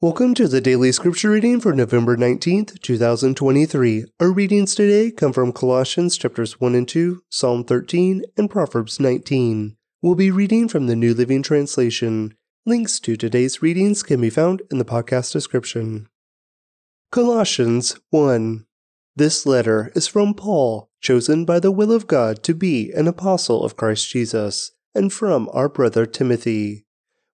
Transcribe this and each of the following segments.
Welcome to the daily scripture reading for November 19th, 2023. Our readings today come from Colossians chapters 1 and 2, Psalm 13, and Proverbs 19. We'll be reading from the New Living Translation. Links to today's readings can be found in the podcast description. Colossians 1. This letter is from Paul, chosen by the will of God to be an apostle of Christ Jesus, and from our brother Timothy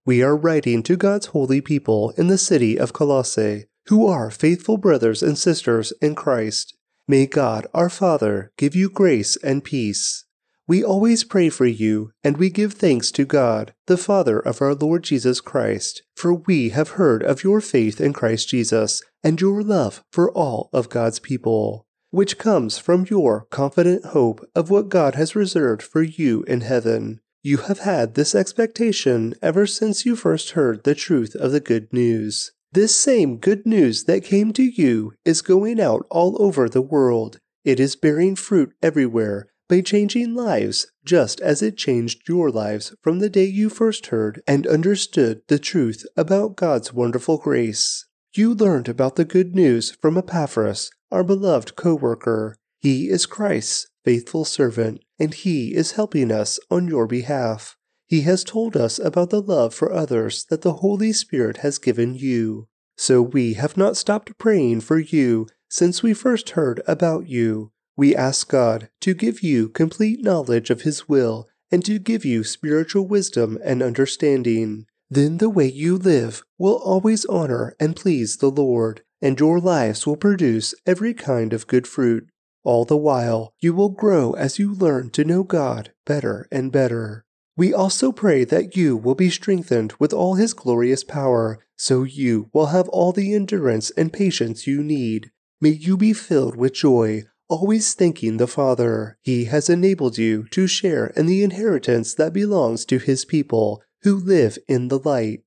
we are writing to God's holy people in the city of Colossae, who are faithful brothers and sisters in Christ. May God our Father give you grace and peace. We always pray for you, and we give thanks to God, the Father of our Lord Jesus Christ, for we have heard of your faith in Christ Jesus and your love for all of God's people, which comes from your confident hope of what God has reserved for you in heaven. You have had this expectation ever since you first heard the truth of the good news. This same good news that came to you is going out all over the world. It is bearing fruit everywhere by changing lives, just as it changed your lives from the day you first heard and understood the truth about God's wonderful grace. You learned about the good news from Epaphras, our beloved co worker. He is Christ's faithful servant and He is helping us on your behalf. He has told us about the love for others that the Holy Spirit has given you. So we have not stopped praying for you since we first heard about you. We ask God to give you complete knowledge of His will and to give you spiritual wisdom and understanding. Then the way you live will always honor and please the Lord, and your lives will produce every kind of good fruit. All the while, you will grow as you learn to know God better and better. We also pray that you will be strengthened with all His glorious power, so you will have all the endurance and patience you need. May you be filled with joy, always thanking the Father. He has enabled you to share in the inheritance that belongs to His people who live in the light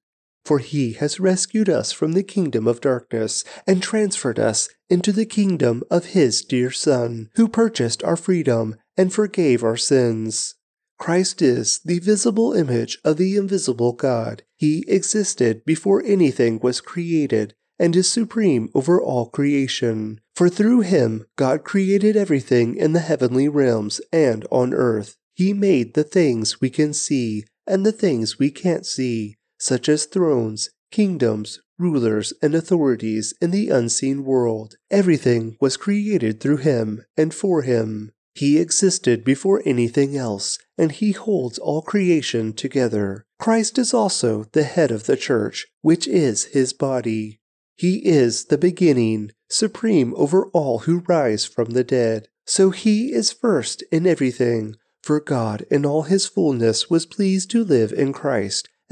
for he has rescued us from the kingdom of darkness and transferred us into the kingdom of his dear Son, who purchased our freedom and forgave our sins. Christ is the visible image of the invisible God. He existed before anything was created and is supreme over all creation. For through him God created everything in the heavenly realms and on earth. He made the things we can see and the things we can't see such as thrones, kingdoms, rulers, and authorities in the unseen world. Everything was created through him and for him. He existed before anything else, and he holds all creation together. Christ is also the head of the church, which is his body. He is the beginning, supreme over all who rise from the dead. So he is first in everything, for God in all his fullness was pleased to live in Christ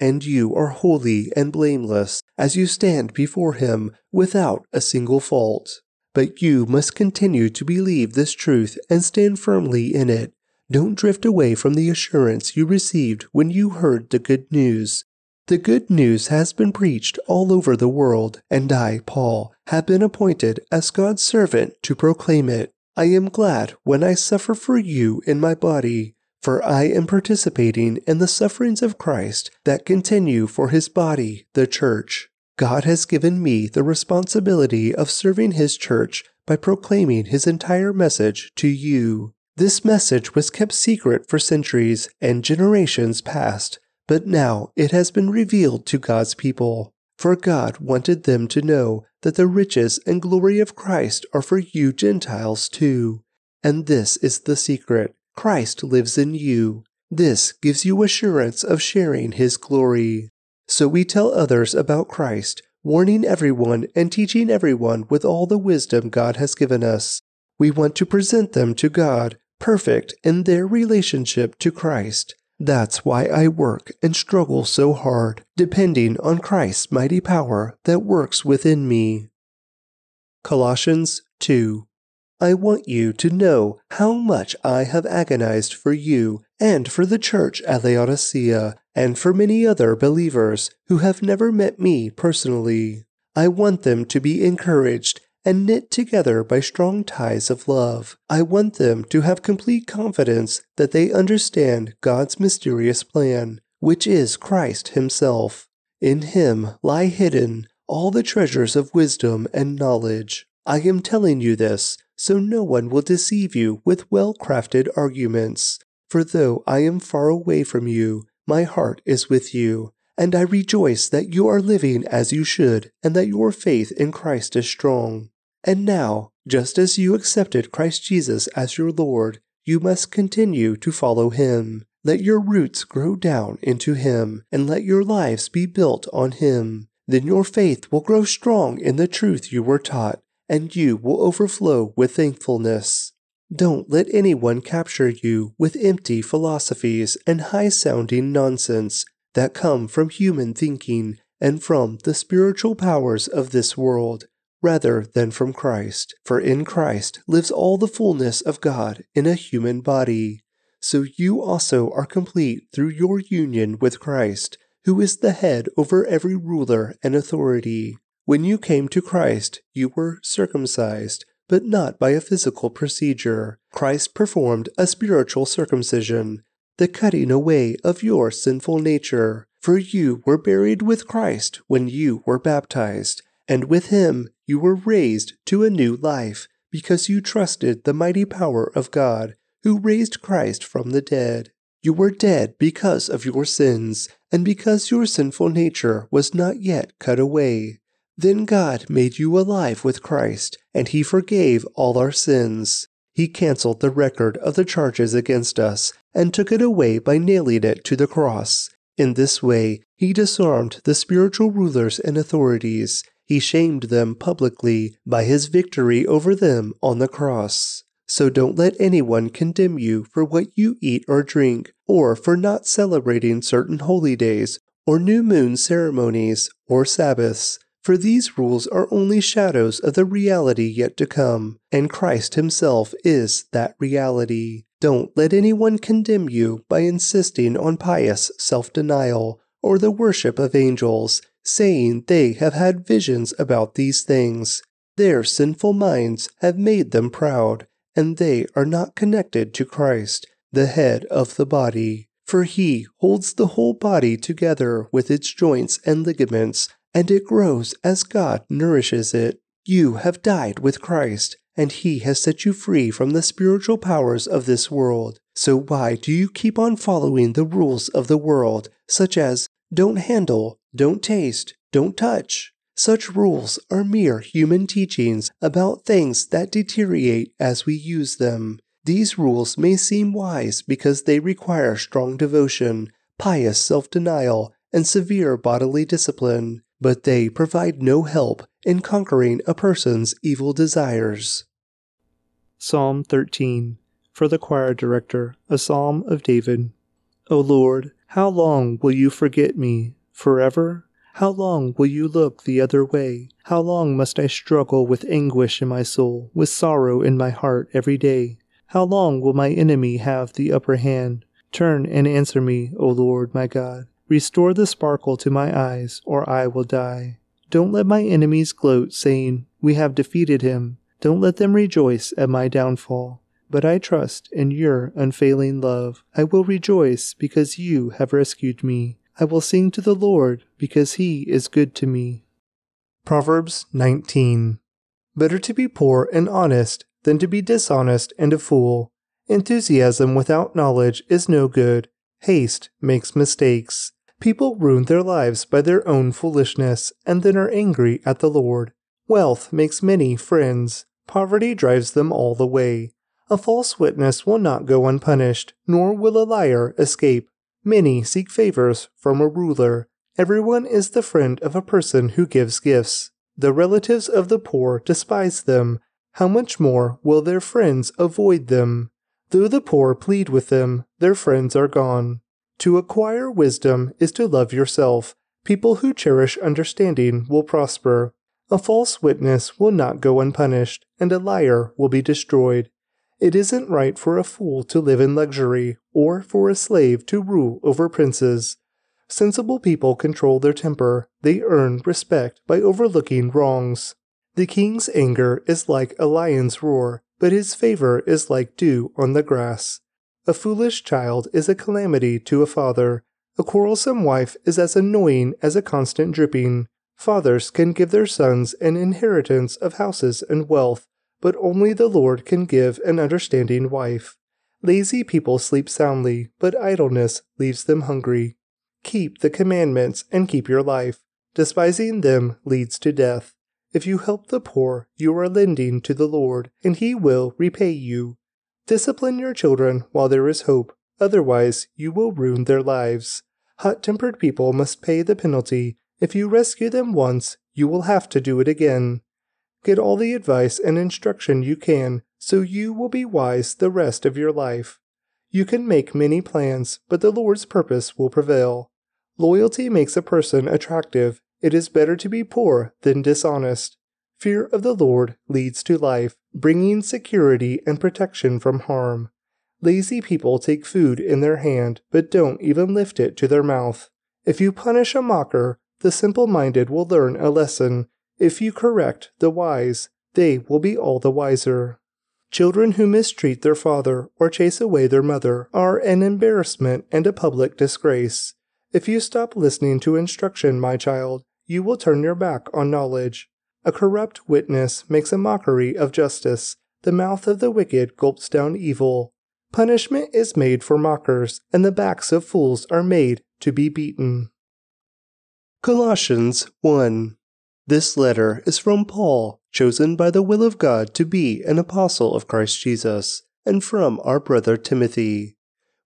and you are holy and blameless as you stand before him without a single fault. But you must continue to believe this truth and stand firmly in it. Don't drift away from the assurance you received when you heard the good news. The good news has been preached all over the world, and I, Paul, have been appointed as God's servant to proclaim it. I am glad when I suffer for you in my body for I am participating in the sufferings of Christ that continue for his body, the church. God has given me the responsibility of serving his church by proclaiming his entire message to you. This message was kept secret for centuries and generations past, but now it has been revealed to God's people. For God wanted them to know that the riches and glory of Christ are for you Gentiles too. And this is the secret Christ lives in you. This gives you assurance of sharing his glory. So we tell others about Christ, warning everyone and teaching everyone with all the wisdom God has given us. We want to present them to God, perfect in their relationship to Christ. That's why I work and struggle so hard, depending on Christ's mighty power that works within me. Colossians 2 I want you to know how much I have agonized for you and for the church at Laodicea and for many other believers who have never met me personally. I want them to be encouraged and knit together by strong ties of love. I want them to have complete confidence that they understand God's mysterious plan, which is Christ Himself. In Him lie hidden all the treasures of wisdom and knowledge. I am telling you this so no one will deceive you with well crafted arguments. For though I am far away from you, my heart is with you, and I rejoice that you are living as you should, and that your faith in Christ is strong. And now, just as you accepted Christ Jesus as your Lord, you must continue to follow him. Let your roots grow down into him, and let your lives be built on him. Then your faith will grow strong in the truth you were taught, and you will overflow with thankfulness. Don't let anyone capture you with empty philosophies and high sounding nonsense that come from human thinking and from the spiritual powers of this world rather than from Christ. For in Christ lives all the fullness of God in a human body. So you also are complete through your union with Christ, who is the head over every ruler and authority. When you came to Christ, you were circumcised, but not by a physical procedure. Christ performed a spiritual circumcision, the cutting away of your sinful nature. For you were buried with Christ when you were baptized and with him you were raised to a new life, because you trusted the mighty power of God, who raised Christ from the dead. You were dead because of your sins, and because your sinful nature was not yet cut away. Then God made you alive with Christ, and He forgave all our sins. He canceled the record of the charges against us and took it away by nailing it to the cross. In this way, He disarmed the spiritual rulers and authorities he shamed them publicly by his victory over them on the cross. So don't let anyone condemn you for what you eat or drink, or for not celebrating certain holy days, or new moon ceremonies, or Sabbaths. For these rules are only shadows of the reality yet to come, and Christ Himself is that reality. Don't let anyone condemn you by insisting on pious self denial or the worship of angels saying they have had visions about these things. Their sinful minds have made them proud, and they are not connected to Christ, the head of the body. For he holds the whole body together with its joints and ligaments, and it grows as God nourishes it. You have died with Christ, and he has set you free from the spiritual powers of this world. So why do you keep on following the rules of the world, such as don't handle, don't taste, don't touch. Such rules are mere human teachings about things that deteriorate as we use them. These rules may seem wise because they require strong devotion, pious self denial, and severe bodily discipline, but they provide no help in conquering a person's evil desires. Psalm 13 For the Choir Director, a Psalm of David. O Lord, how long will you forget me? Forever? How long will you look the other way? How long must I struggle with anguish in my soul, with sorrow in my heart every day? How long will my enemy have the upper hand? Turn and answer me, O Lord my God. Restore the sparkle to my eyes, or I will die. Don't let my enemies gloat, saying, We have defeated him. Don't let them rejoice at my downfall. But I trust in your unfailing love. I will rejoice because you have rescued me. I will sing to the Lord because he is good to me. Proverbs 19. Better to be poor and honest than to be dishonest and a fool. Enthusiasm without knowledge is no good. Haste makes mistakes. People ruin their lives by their own foolishness and then are angry at the Lord. Wealth makes many friends. Poverty drives them all the way. A false witness will not go unpunished, nor will a liar escape. Many seek favors from a ruler. Everyone is the friend of a person who gives gifts. The relatives of the poor despise them. How much more will their friends avoid them? Though the poor plead with them, their friends are gone. To acquire wisdom is to love yourself. People who cherish understanding will prosper. A false witness will not go unpunished, and a liar will be destroyed. It isn't right for a fool to live in luxury, or for a slave to rule over princes. Sensible people control their temper. They earn respect by overlooking wrongs. The king's anger is like a lion's roar, but his favor is like dew on the grass. A foolish child is a calamity to a father. A quarrelsome wife is as annoying as a constant dripping. Fathers can give their sons an inheritance of houses and wealth, but only the Lord can give an understanding wife. Lazy people sleep soundly, but idleness leaves them hungry. Keep the commandments and keep your life. Despising them leads to death. If you help the poor, you are lending to the Lord, and he will repay you. Discipline your children while there is hope, otherwise, you will ruin their lives. Hot tempered people must pay the penalty. If you rescue them once, you will have to do it again. Get all the advice and instruction you can, so you will be wise the rest of your life. You can make many plans, but the Lord's purpose will prevail. Loyalty makes a person attractive. It is better to be poor than dishonest. Fear of the Lord leads to life, bringing security and protection from harm. Lazy people take food in their hand, but don't even lift it to their mouth. If you punish a mocker, the simple minded will learn a lesson. If you correct the wise, they will be all the wiser. Children who mistreat their father or chase away their mother are an embarrassment and a public disgrace. If you stop listening to instruction, my child, you will turn your back on knowledge. A corrupt witness makes a mockery of justice. The mouth of the wicked gulps down evil. Punishment is made for mockers, and the backs of fools are made to be beaten. Colossians 1 This letter is from Paul, chosen by the will of God to be an apostle of Christ Jesus, and from our brother Timothy.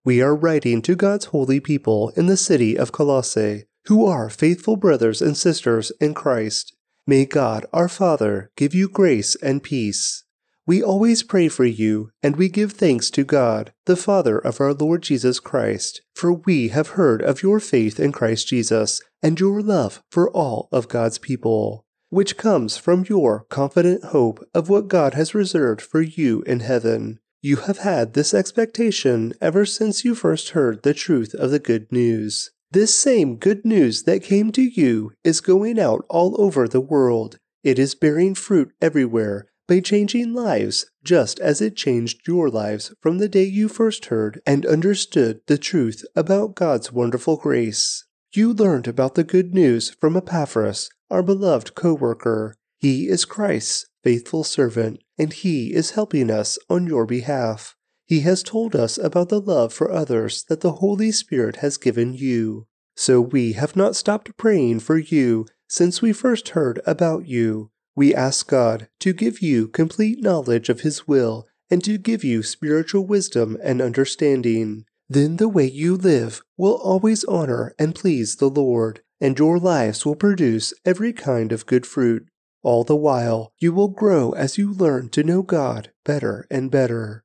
We are writing to God's holy people in the city of Colossae, who are faithful brothers and sisters in Christ. May God our Father give you grace and peace. We always pray for you, and we give thanks to God, the Father of our Lord Jesus Christ, for we have heard of your faith in Christ Jesus and your love for all of God's people, which comes from your confident hope of what God has reserved for you in heaven. You have had this expectation ever since you first heard the truth of the good news. This same good news that came to you is going out all over the world. It is bearing fruit everywhere by changing lives, just as it changed your lives from the day you first heard and understood the truth about God's wonderful grace. You learned about the good news from Epaphras, our beloved co worker. He is Christ's faithful servant, and he is helping us on your behalf. He has told us about the love for others that the Holy Spirit has given you. So we have not stopped praying for you since we first heard about you. We ask God to give you complete knowledge of His will and to give you spiritual wisdom and understanding. Then the way you live will always honor and please the Lord, and your lives will produce every kind of good fruit. All the while, you will grow as you learn to know God better and better.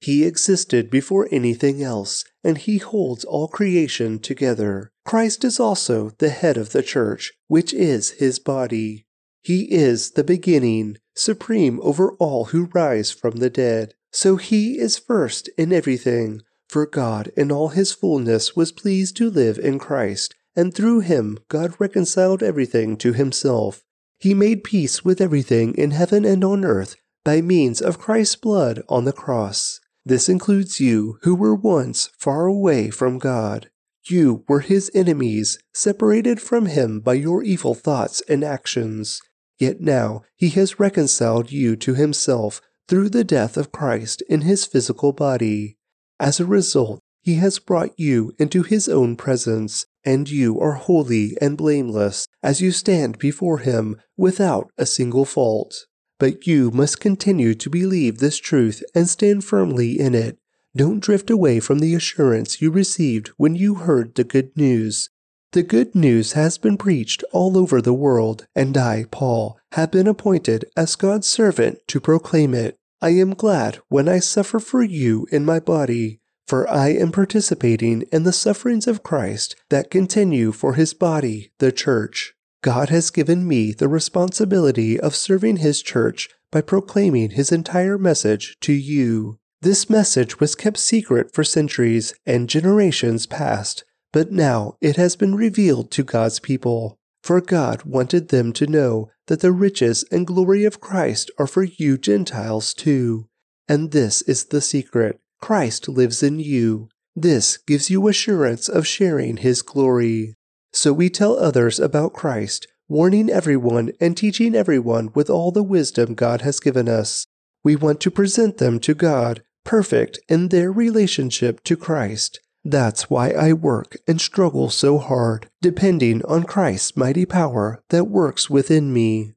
He existed before anything else, and he holds all creation together. Christ is also the head of the church, which is his body. He is the beginning, supreme over all who rise from the dead. So he is first in everything, for God in all his fullness was pleased to live in Christ, and through him God reconciled everything to himself. He made peace with everything in heaven and on earth by means of Christ's blood on the cross. This includes you who were once far away from God. You were his enemies, separated from him by your evil thoughts and actions. Yet now he has reconciled you to himself through the death of Christ in his physical body. As a result, he has brought you into his own presence, and you are holy and blameless as you stand before him without a single fault. But you must continue to believe this truth and stand firmly in it. Don't drift away from the assurance you received when you heard the good news. The good news has been preached all over the world, and I, Paul, have been appointed as God's servant to proclaim it. I am glad when I suffer for you in my body, for I am participating in the sufferings of Christ that continue for his body, the church. God has given me the responsibility of serving his church by proclaiming his entire message to you. This message was kept secret for centuries and generations past but now it has been revealed to God's people. For God wanted them to know that the riches and glory of Christ are for you Gentiles too. And this is the secret Christ lives in you. This gives you assurance of sharing his glory. So we tell others about Christ, warning everyone and teaching everyone with all the wisdom God has given us. We want to present them to God, perfect in their relationship to Christ. That's why I work and struggle so hard, depending on Christ's mighty power that works within me.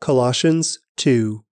Colossians 2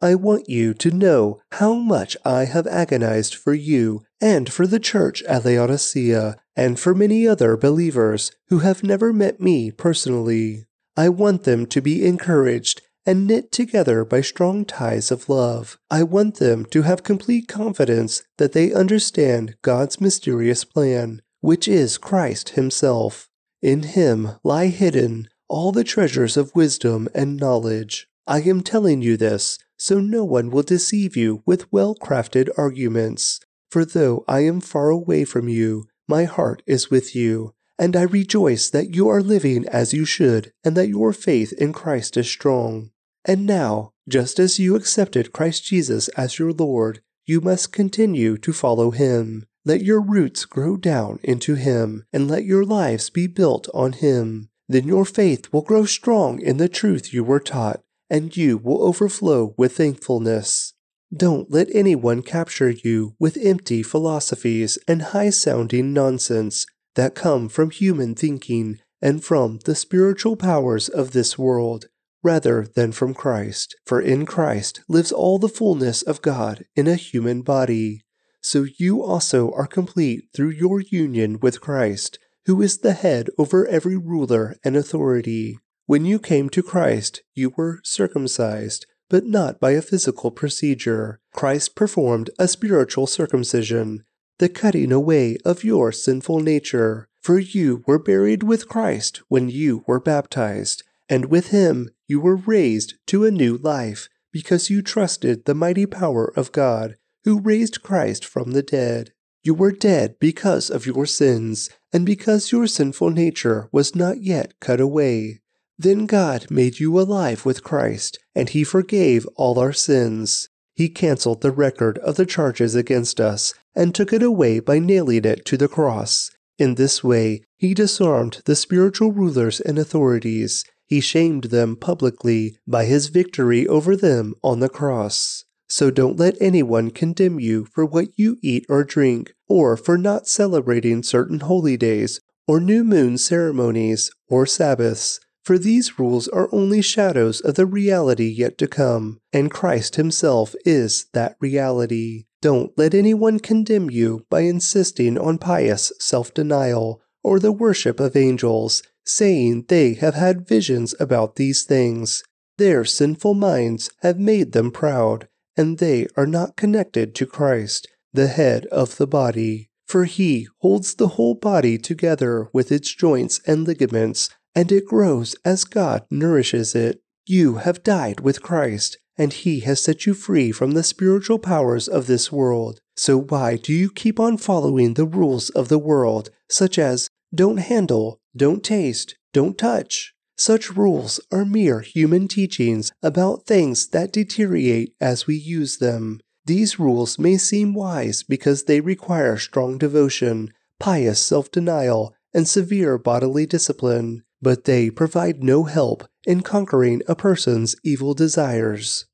I want you to know how much I have agonized for you and for the church at Laodicea and for many other believers who have never met me personally. I want them to be encouraged and knit together by strong ties of love. I want them to have complete confidence that they understand God's mysterious plan, which is Christ Himself. In Him lie hidden all the treasures of wisdom and knowledge. I am telling you this so no one will deceive you with well crafted arguments. For though I am far away from you, my heart is with you, and I rejoice that you are living as you should, and that your faith in Christ is strong. And now, just as you accepted Christ Jesus as your Lord, you must continue to follow him. Let your roots grow down into him, and let your lives be built on him. Then your faith will grow strong in the truth you were taught, and you will overflow with thankfulness. Don't let anyone capture you with empty philosophies and high sounding nonsense that come from human thinking and from the spiritual powers of this world rather than from Christ. For in Christ lives all the fullness of God in a human body. So you also are complete through your union with Christ, who is the head over every ruler and authority. When you came to Christ, you were circumcised, but not by a physical procedure. Christ performed a spiritual circumcision, the cutting away of your sinful nature. For you were buried with Christ when you were baptized and with him you were raised to a new life because you trusted the mighty power of God who raised Christ from the dead. You were dead because of your sins and because your sinful nature was not yet cut away. Then God made you alive with Christ, and He forgave all our sins. He canceled the record of the charges against us and took it away by nailing it to the cross. In this way, He disarmed the spiritual rulers and authorities he shamed them publicly by his victory over them on the cross. So don't let anyone condemn you for what you eat or drink, or for not celebrating certain holy days, or new moon ceremonies, or Sabbaths, for these rules are only shadows of the reality yet to come, and Christ Himself is that reality. Don't let anyone condemn you by insisting on pious self denial or the worship of angels saying they have had visions about these things. Their sinful minds have made them proud, and they are not connected to Christ, the head of the body. For he holds the whole body together with its joints and ligaments, and it grows as God nourishes it. You have died with Christ, and he has set you free from the spiritual powers of this world. So why do you keep on following the rules of the world, such as don't handle, don't taste, don't touch. Such rules are mere human teachings about things that deteriorate as we use them. These rules may seem wise because they require strong devotion, pious self denial, and severe bodily discipline, but they provide no help in conquering a person's evil desires.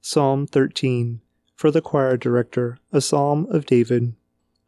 Psalm 13 For the Choir Director, a Psalm of David.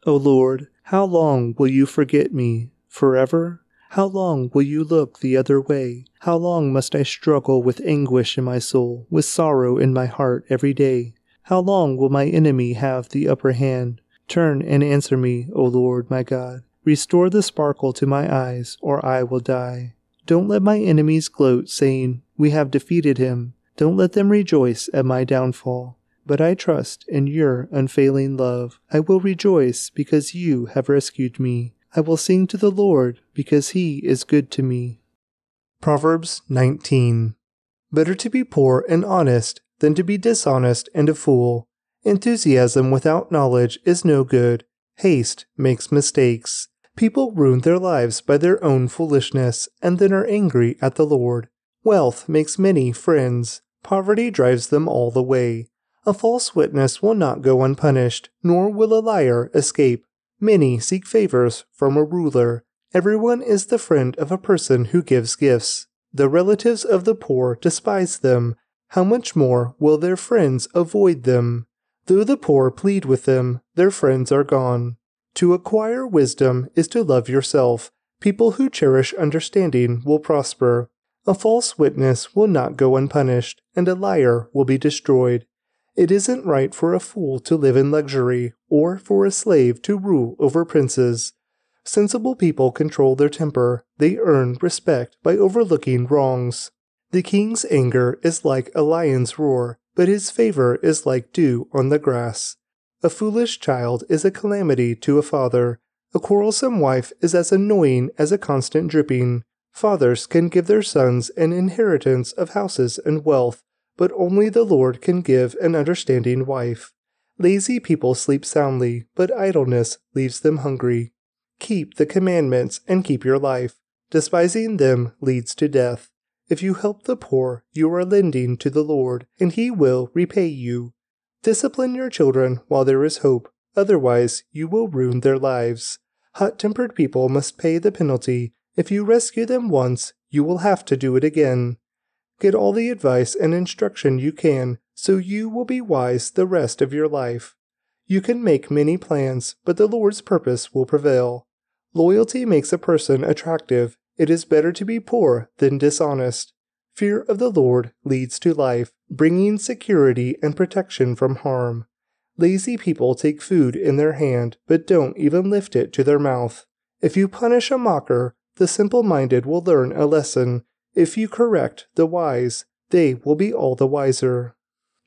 O Lord, how long will you forget me? Forever? How long will you look the other way? How long must I struggle with anguish in my soul, with sorrow in my heart every day? How long will my enemy have the upper hand? Turn and answer me, O Lord my God. Restore the sparkle to my eyes, or I will die. Don't let my enemies gloat, saying, We have defeated him. Don't let them rejoice at my downfall. But I trust in your unfailing love. I will rejoice because you have rescued me. I will sing to the Lord because he is good to me. Proverbs 19. Better to be poor and honest than to be dishonest and a fool. Enthusiasm without knowledge is no good. Haste makes mistakes. People ruin their lives by their own foolishness and then are angry at the Lord. Wealth makes many friends. Poverty drives them all the way. A false witness will not go unpunished, nor will a liar escape. Many seek favors from a ruler. Everyone is the friend of a person who gives gifts. The relatives of the poor despise them, how much more will their friends avoid them? Though the poor plead with them, their friends are gone. To acquire wisdom is to love yourself. People who cherish understanding will prosper. A false witness will not go unpunished, and a liar will be destroyed. It isn't right for a fool to live in luxury, or for a slave to rule over princes. Sensible people control their temper. They earn respect by overlooking wrongs. The king's anger is like a lion's roar, but his favor is like dew on the grass. A foolish child is a calamity to a father. A quarrelsome wife is as annoying as a constant dripping. Fathers can give their sons an inheritance of houses and wealth, but only the Lord can give an understanding wife. Lazy people sleep soundly, but idleness leaves them hungry. Keep the commandments and keep your life. Despising them leads to death. If you help the poor, you are lending to the Lord, and he will repay you. Discipline your children while there is hope, otherwise, you will ruin their lives. Hot tempered people must pay the penalty. If you rescue them once, you will have to do it again. Get all the advice and instruction you can, so you will be wise the rest of your life. You can make many plans, but the Lord's purpose will prevail. Loyalty makes a person attractive, it is better to be poor than dishonest. Fear of the Lord leads to life, bringing security and protection from harm. Lazy people take food in their hand, but don't even lift it to their mouth. If you punish a mocker, the simple minded will learn a lesson. If you correct the wise, they will be all the wiser.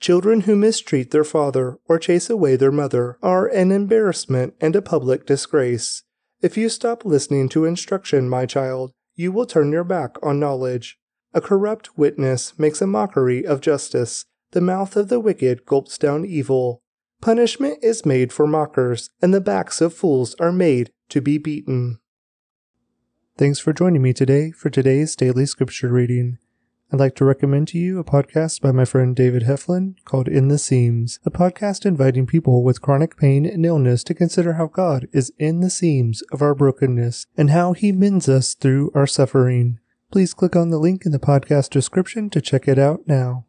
Children who mistreat their father or chase away their mother are an embarrassment and a public disgrace. If you stop listening to instruction, my child, you will turn your back on knowledge. A corrupt witness makes a mockery of justice. The mouth of the wicked gulps down evil. Punishment is made for mockers, and the backs of fools are made to be beaten. Thanks for joining me today for today's daily scripture reading. I'd like to recommend to you a podcast by my friend David Heflin called In the Seams, a podcast inviting people with chronic pain and illness to consider how God is in the seams of our brokenness and how he mends us through our suffering. Please click on the link in the podcast description to check it out now.